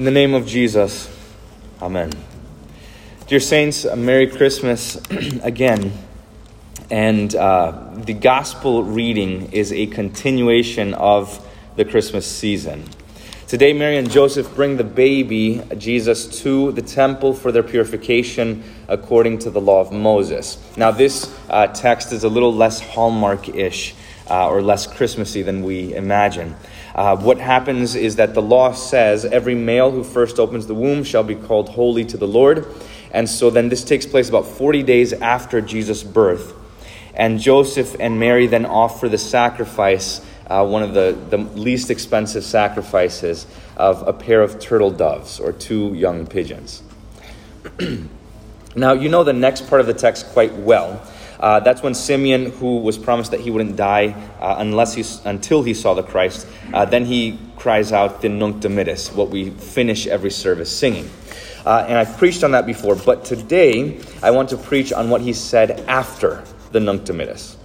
In the name of Jesus, Amen. Dear Saints, Merry Christmas again. And uh, the gospel reading is a continuation of the Christmas season. Today, Mary and Joseph bring the baby, Jesus, to the temple for their purification according to the law of Moses. Now, this uh, text is a little less hallmark ish uh, or less Christmassy than we imagine. Uh, what happens is that the law says every male who first opens the womb shall be called holy to the Lord. And so then this takes place about 40 days after Jesus' birth. And Joseph and Mary then offer the sacrifice, uh, one of the, the least expensive sacrifices, of a pair of turtle doves or two young pigeons. now, you know the next part of the text quite well. Uh, that's when Simeon, who was promised that he wouldn't die uh, unless he, until he saw the Christ, uh, then he cries out the Nunc Dimittis, what we finish every service singing. Uh, and I've preached on that before, but today I want to preach on what he said after the Nunc Dimittis.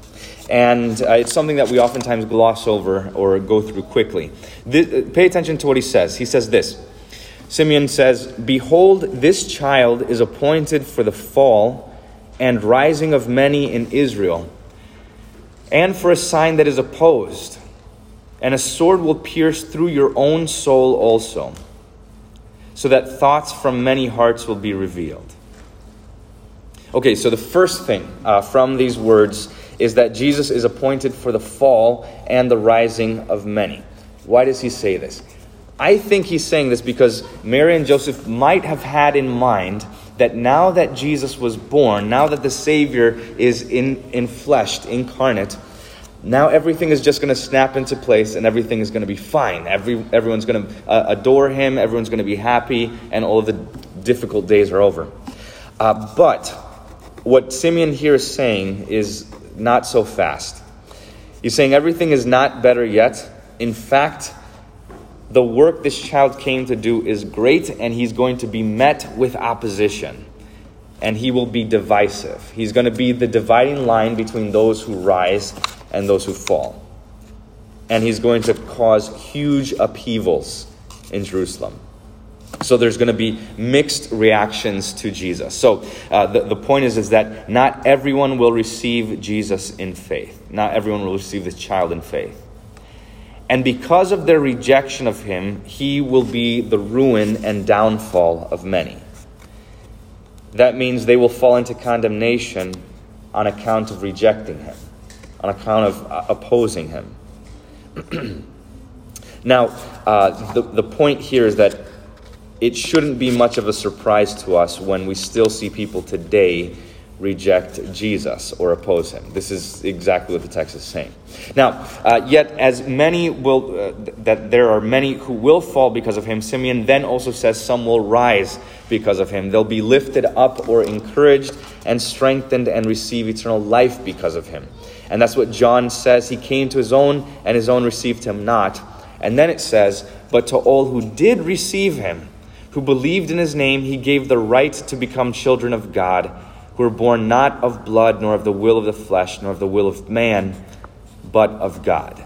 And uh, it's something that we oftentimes gloss over or go through quickly. Uh, pay attention to what he says. He says this Simeon says, Behold, this child is appointed for the fall and rising of many in Israel, and for a sign that is opposed, and a sword will pierce through your own soul also, so that thoughts from many hearts will be revealed. Okay, so the first thing uh, from these words is that Jesus is appointed for the fall and the rising of many. Why does he say this? I think he's saying this because Mary and Joseph might have had in mind that now that Jesus was born, now that the Savior is in, in fleshed, incarnate, now everything is just going to snap into place and everything is going to be fine. Every, everyone's going to uh, adore him, everyone's going to be happy, and all of the difficult days are over. Uh, but what Simeon here is saying is not so fast. He's saying everything is not better yet. In fact, the work this child came to do is great, and he's going to be met with opposition. And he will be divisive. He's going to be the dividing line between those who rise and those who fall. And he's going to cause huge upheavals in Jerusalem. So there's going to be mixed reactions to Jesus. So uh, the, the point is, is that not everyone will receive Jesus in faith. Not everyone will receive this child in faith. And because of their rejection of him, he will be the ruin and downfall of many. That means they will fall into condemnation on account of rejecting him, on account of uh, opposing him. now, uh, the, the point here is that it shouldn't be much of a surprise to us when we still see people today reject Jesus or oppose him. This is exactly what the text is saying. Now, uh, yet as many will, uh, that there are many who will fall because of him, Simeon then also says some will rise because of him. They'll be lifted up or encouraged and strengthened and receive eternal life because of him. And that's what John says. He came to his own, and his own received him not. And then it says, But to all who did receive him, who believed in his name, he gave the right to become children of God who were born not of blood, nor of the will of the flesh, nor of the will of man, but of God.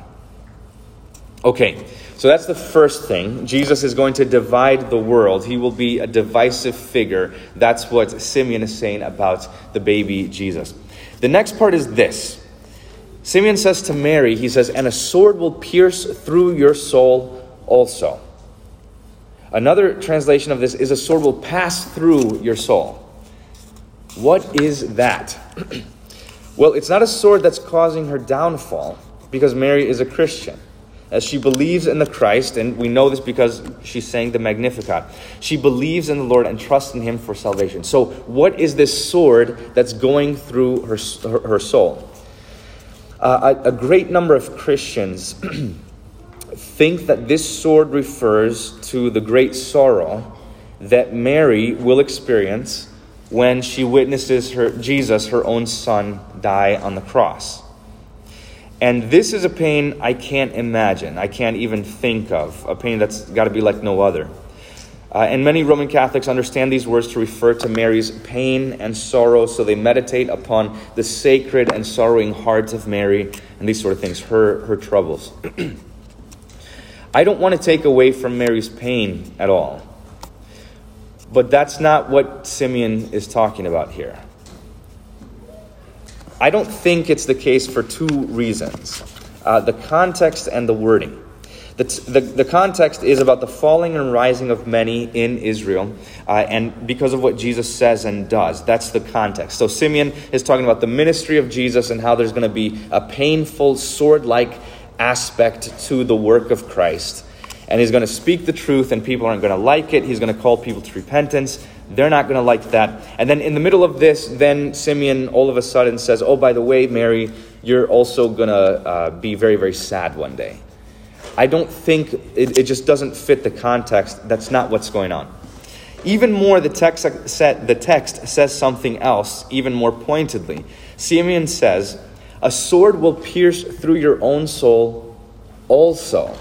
Okay, so that's the first thing. Jesus is going to divide the world. He will be a divisive figure. That's what Simeon is saying about the baby Jesus. The next part is this Simeon says to Mary, he says, and a sword will pierce through your soul also. Another translation of this is a sword will pass through your soul. What is that? well, it's not a sword that's causing her downfall because Mary is a Christian. As she believes in the Christ, and we know this because she's saying the Magnificat. She believes in the Lord and trusts in Him for salvation. So, what is this sword that's going through her, her, her soul? Uh, a, a great number of Christians think that this sword refers to the great sorrow that Mary will experience when she witnesses her Jesus, her own son, die on the cross. And this is a pain I can't imagine. I can't even think of. A pain that's got to be like no other. Uh, and many Roman Catholics understand these words to refer to Mary's pain and sorrow, so they meditate upon the sacred and sorrowing heart of Mary and these sort of things, her, her troubles. I don't want to take away from Mary's pain at all. But that's not what Simeon is talking about here. I don't think it's the case for two reasons uh, the context and the wording. The, the, the, context is about the falling and rising of many in Israel, uh, and because of what Jesus says and does. That's the context. So Simeon is talking about the ministry of Jesus and how there's going to be a painful, sword like aspect to the work of Christ. And he's going to speak the truth, and people aren't going to like it. He's going to call people to repentance. They're not going to like that. And then in the middle of this, then Simeon all of a sudden says, Oh, by the way, Mary, you're also going to uh, be very, very sad one day. I don't think it, it just doesn't fit the context. That's not what's going on. Even more, the text, the text says something else, even more pointedly. Simeon says, A sword will pierce through your own soul also.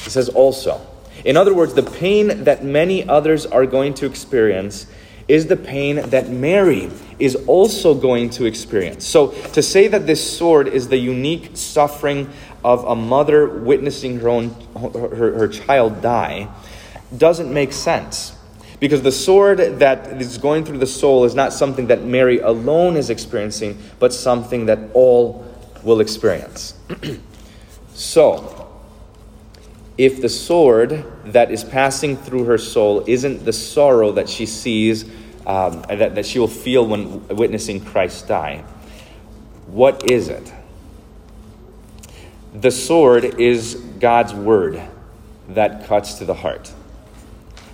He says, also. In other words, the pain that many others are going to experience is the pain that Mary is also going to experience. So, to say that this sword is the unique suffering of a mother witnessing her own her, her child die doesn't make sense because the sword that is going through the soul is not something that Mary alone is experiencing, but something that all will experience. so, if the sword that is passing through her soul isn't the sorrow that she sees, um, that, that she will feel when witnessing Christ die, what is it? The sword is God's word that cuts to the heart,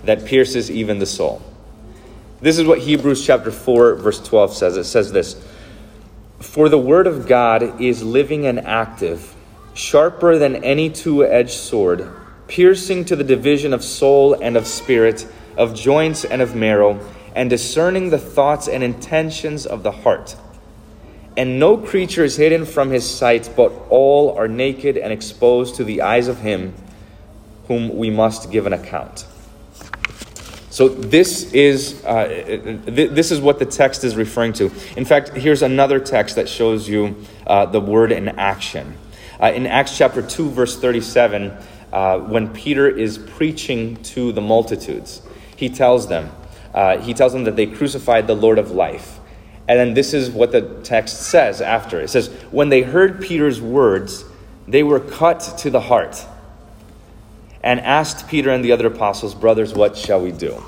that pierces even the soul. This is what Hebrews chapter 4, verse 12 says. It says this For the word of God is living and active, sharper than any two edged sword, piercing to the division of soul and of spirit, of joints and of marrow, and discerning the thoughts and intentions of the heart. And no creature is hidden from his sight, but all are naked and exposed to the eyes of him whom we must give an account. So this is uh, this is what the text is referring to. In fact, here's another text that shows you uh, the word in action. Uh, in Acts chapter two, verse thirty-seven, uh, when Peter is preaching to the multitudes, he tells them uh, he tells them that they crucified the Lord of life. And then this is what the text says after. It says, When they heard Peter's words, they were cut to the heart and asked Peter and the other apostles, Brothers, what shall we do?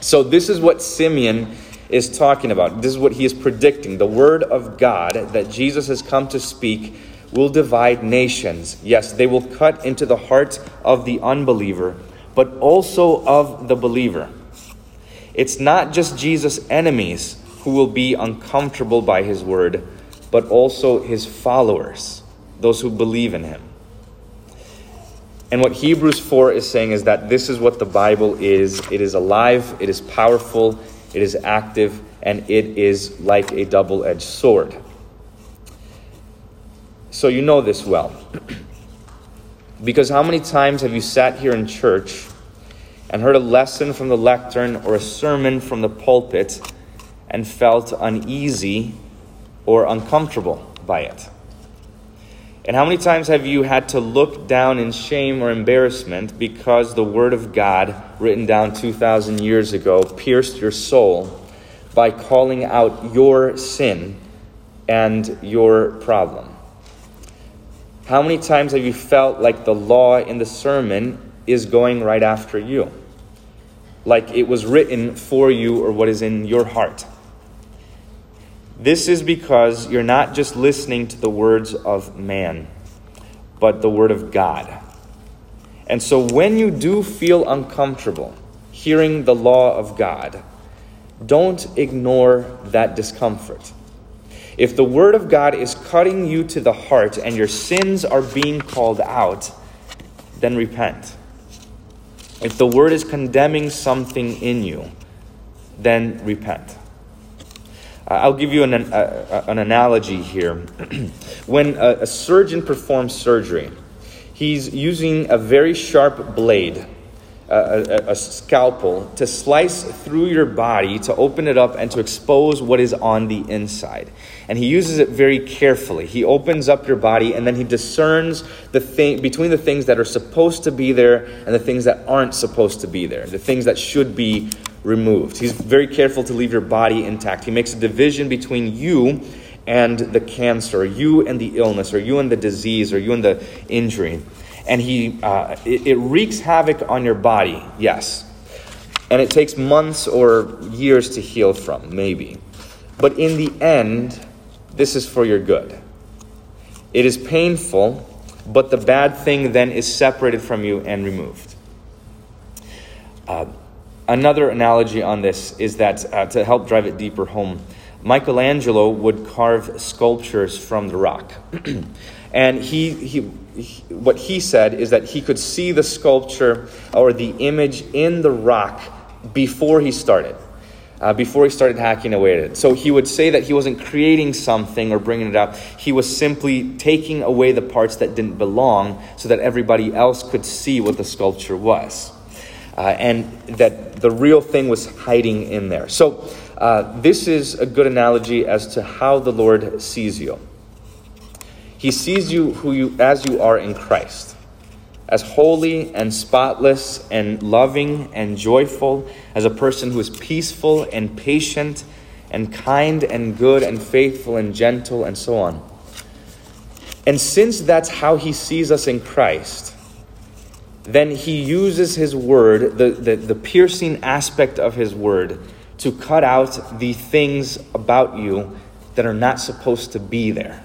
So, this is what Simeon is talking about. This is what he is predicting. The word of God that Jesus has come to speak will divide nations. Yes, they will cut into the heart of the unbeliever, but also of the believer. It's not just Jesus' enemies who will be uncomfortable by his word, but also his followers, those who believe in him. And what Hebrews 4 is saying is that this is what the Bible is it is alive, it is powerful, it is active, and it is like a double edged sword. So you know this well. because how many times have you sat here in church and heard a lesson from the lectern or a sermon from the pulpit? and felt uneasy or uncomfortable by it? And how many times have you had to look down in shame or embarrassment because the Word of God, written down 2,000 years ago, pierced your soul by calling out your sin and your problem? How many times have you felt like the law in the sermon is going right after you? Like it was written for you or what is in your heart? This is because you're not just listening to the words of man, but the word of God. And so when you do feel uncomfortable hearing the law of God, don't ignore that discomfort. If the word of God is cutting you to the heart and your sins are being called out, then repent. If the word is condemning something in you, then repent. I'll give you an, uh, an analogy here. when a, a, surgeon performs surgery, he's using a very sharp blade uh, a, a, scalpel to slice through your body, to open it up, and to expose what is on the inside. And he uses it very carefully. He opens up your body, and then he discerns the thing between the things that are supposed to be there and the things that aren't supposed to be there, the things that should be removed. He's very careful to leave your body intact. He makes a division between you and the cancer, or you and the illness, or you and the disease, or you and the injury and he uh, it, it wreaks havoc on your body, yes. And it takes months or years to heal from, maybe. But in the end, this is for your good. It is painful, but the bad thing then is separated from you and removed. Uh, another analogy on this is that uh, to help drive it deeper home, Michelangelo would carve sculptures from the rock. and he, he what he said is that he could see the sculpture or the image in the rock before he started, uh, before he started hacking away at it. So he would say that he wasn't creating something or bringing it up, he was simply taking away the parts that didn't belong so that everybody else could see what the sculpture was. Uh, and that the real thing was hiding in there. So, uh, this is a good analogy as to how the Lord sees you. He sees you who you as you are in Christ, as holy and spotless and loving and joyful, as a person who is peaceful and patient and kind and good and faithful and gentle and so on. And since that's how he sees us in Christ, then he uses his word, the, the, the piercing aspect of his word, to cut out the things about you that are not supposed to be there.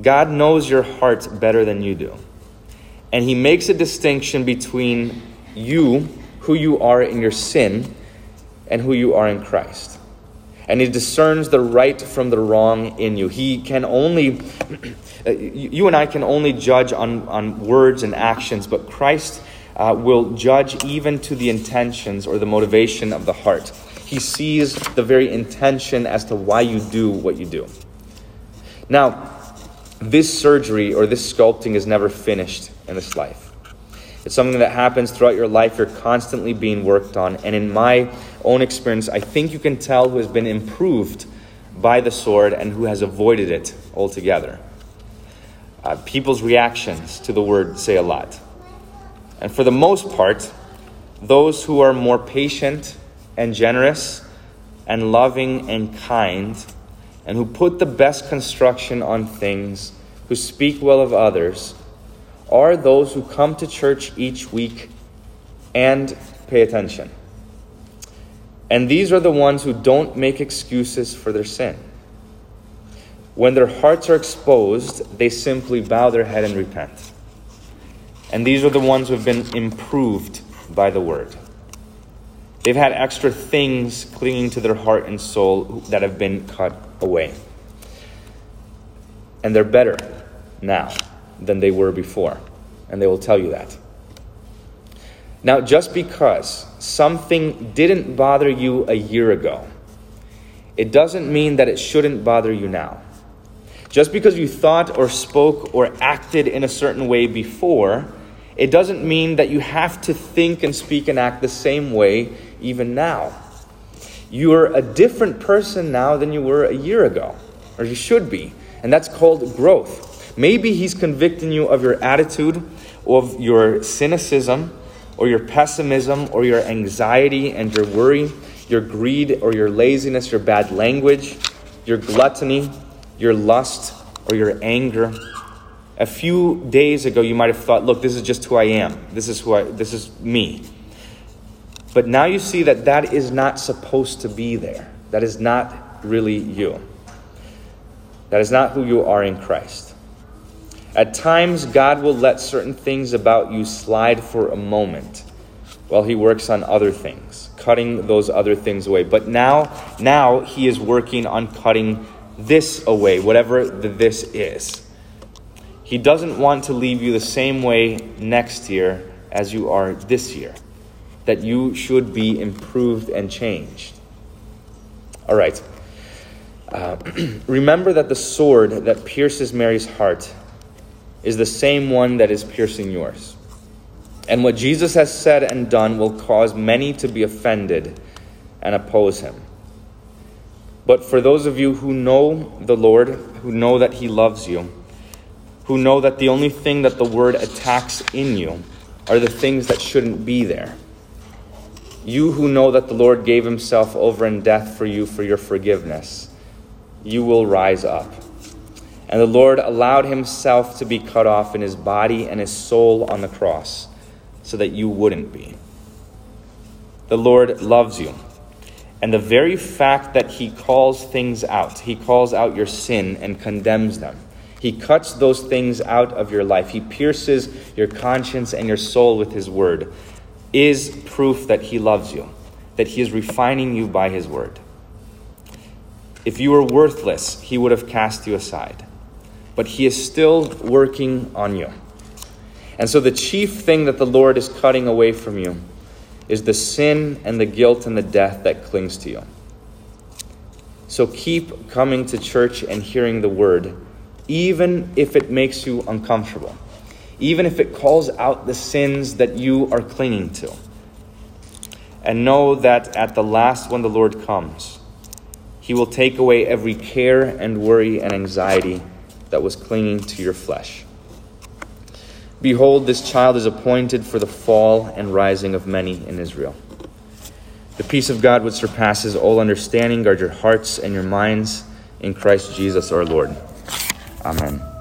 God knows your heart better than you do. And He makes a distinction between you, who you are in your sin, and who you are in Christ. And He discerns the right from the wrong in you. He can only, you and I can only judge on, on words and actions, but Christ uh, will judge even to the intentions or the motivation of the heart. He sees the very intention as to why you do what you do. Now, this surgery or this sculpting is never finished in this life. It's something that happens throughout your life. You're constantly being worked on. And in my own experience, I think you can tell who has been improved by the sword and who has avoided it altogether. Uh, people's reactions to the word say a lot. And for the most part, those who are more patient and generous and loving and kind and who put the best construction on things, who speak well of others, are those who come to church each week and pay attention. And these are the ones who don't make excuses for their sin. When their hearts are exposed, they simply bow their head and repent. And these are the ones who have been improved by the word. They've had extra things clinging to their heart and soul that have been cut away. And they're better now than they were before. And they will tell you that. Now, just because something didn't bother you a year ago, it doesn't mean that it shouldn't bother you now. Just because you thought or spoke or acted in a certain way before, it doesn't mean that you have to think and speak and act the same way even now. You're a different person now than you were a year ago, or you should be, and that's called growth. Maybe He's convicting you of your attitude, of your cynicism, or your pessimism, or your anxiety and your worry, your greed or your laziness, your bad language, your gluttony, your lust, or your anger. A few days ago, you might have thought, look, this is just who I am. This is who I, this is me. But now you see that that is not supposed to be there. That is not really you. That is not who you are in Christ. At times, God will let certain things about you slide for a moment while He works on other things, cutting those other things away. But now, now He is working on cutting this away, whatever the this is. He doesn't want to leave you the same way next year as you are this year that you should be improved and changed. All right. Uh, remember that the sword that pierces Mary's heart is the same one that is piercing yours. And what Jesus has said and done will cause many to be offended and oppose him. But for those of you who know the Lord, who know that he loves you, who know that the only thing that the word attacks in you are the things that shouldn't be there. You who know that the Lord gave himself over in death for you for your forgiveness, you will rise up. And the Lord allowed himself to be cut off in his body and his soul on the cross so that you wouldn't be. The Lord loves you. And the very fact that he calls things out, he calls out your sin and condemns them. He cuts those things out of your life. He pierces your conscience and your soul with his word, is proof that he loves you, that he is refining you by his word. If you were worthless, he would have cast you aside. But he is still working on you. And so the chief thing that the Lord is cutting away from you is the sin and the guilt and the death that clings to you. So keep coming to church and hearing the word, even if it makes you uncomfortable, even if it calls out the sins that you are clinging to. And know that at the last, when the Lord comes, he will take away every care and worry and anxiety that was clinging to your flesh. Behold, this child is appointed for the fall and rising of many in Israel. The peace of God, which surpasses all understanding, guard your hearts and your minds in Christ Jesus our Lord. Amen.